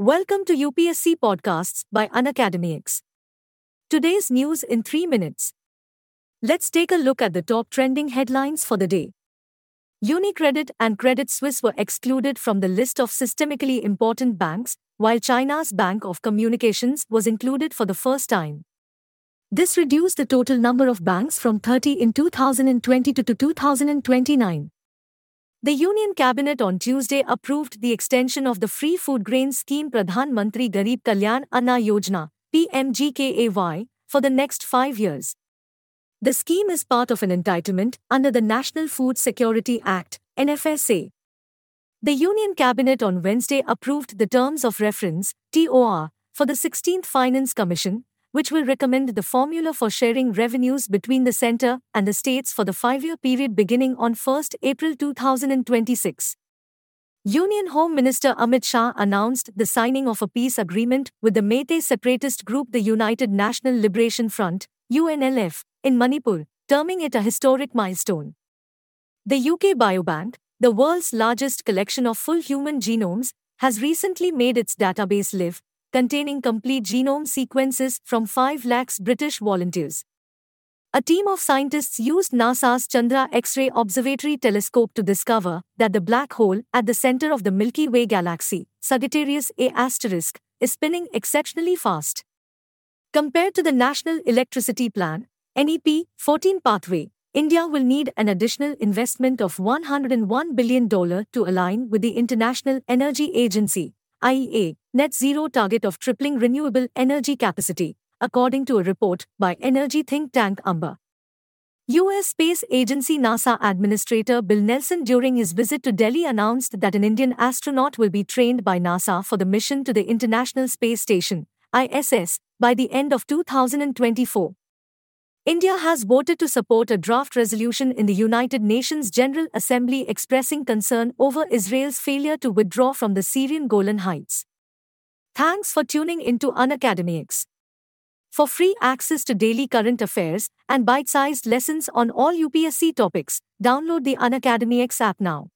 Welcome to UPSC Podcasts by Unacademy X. Today's news in 3 minutes. Let's take a look at the top trending headlines for the day. UniCredit and Credit Suisse were excluded from the list of systemically important banks, while China's Bank of Communications was included for the first time. This reduced the total number of banks from 30 in 2020 to 2029. The Union Cabinet on Tuesday approved the extension of the free food grain scheme Pradhan Mantri Garib Kalyan Anna Yojana PMGKAY for the next 5 years. The scheme is part of an entitlement under the National Food Security Act NFSA. The Union Cabinet on Wednesday approved the terms of reference TOR for the 16th Finance Commission which will recommend the formula for sharing revenues between the center and the states for the five year period beginning on 1 April 2026. Union Home Minister Amit Shah announced the signing of a peace agreement with the Meitei separatist group the United National Liberation Front, UNLF, in Manipur, terming it a historic milestone. The UK Biobank, the world's largest collection of full human genomes, has recently made its database live, containing complete genome sequences from 5 lakhs British volunteers. A team of scientists used NASA's Chandra X-ray Observatory telescope to discover that the black hole at the center of the Milky Way galaxy, Sagittarius A*, is spinning exceptionally fast. Compared to the National Electricity Plan, NEP 14 pathway, India will need an additional investment of $101 billion to align with the International Energy Agency, IEA, net zero target of tripling renewable energy capacity, according to a report by energy think tank Ember. U.S. Space Agency NASA Administrator Bill Nelson during his visit to Delhi announced that an Indian astronaut will be trained by NASA for the mission to the International Space Station, ISS, by the end of 2024. India has voted to support a draft resolution in the United Nations General Assembly expressing concern over Israel's failure to withdraw from the Syrian Golan Heights. Thanks for tuning into Unacademy X. For free access to daily current affairs and bite sized lessons on all UPSC topics, download the Unacademy X app now.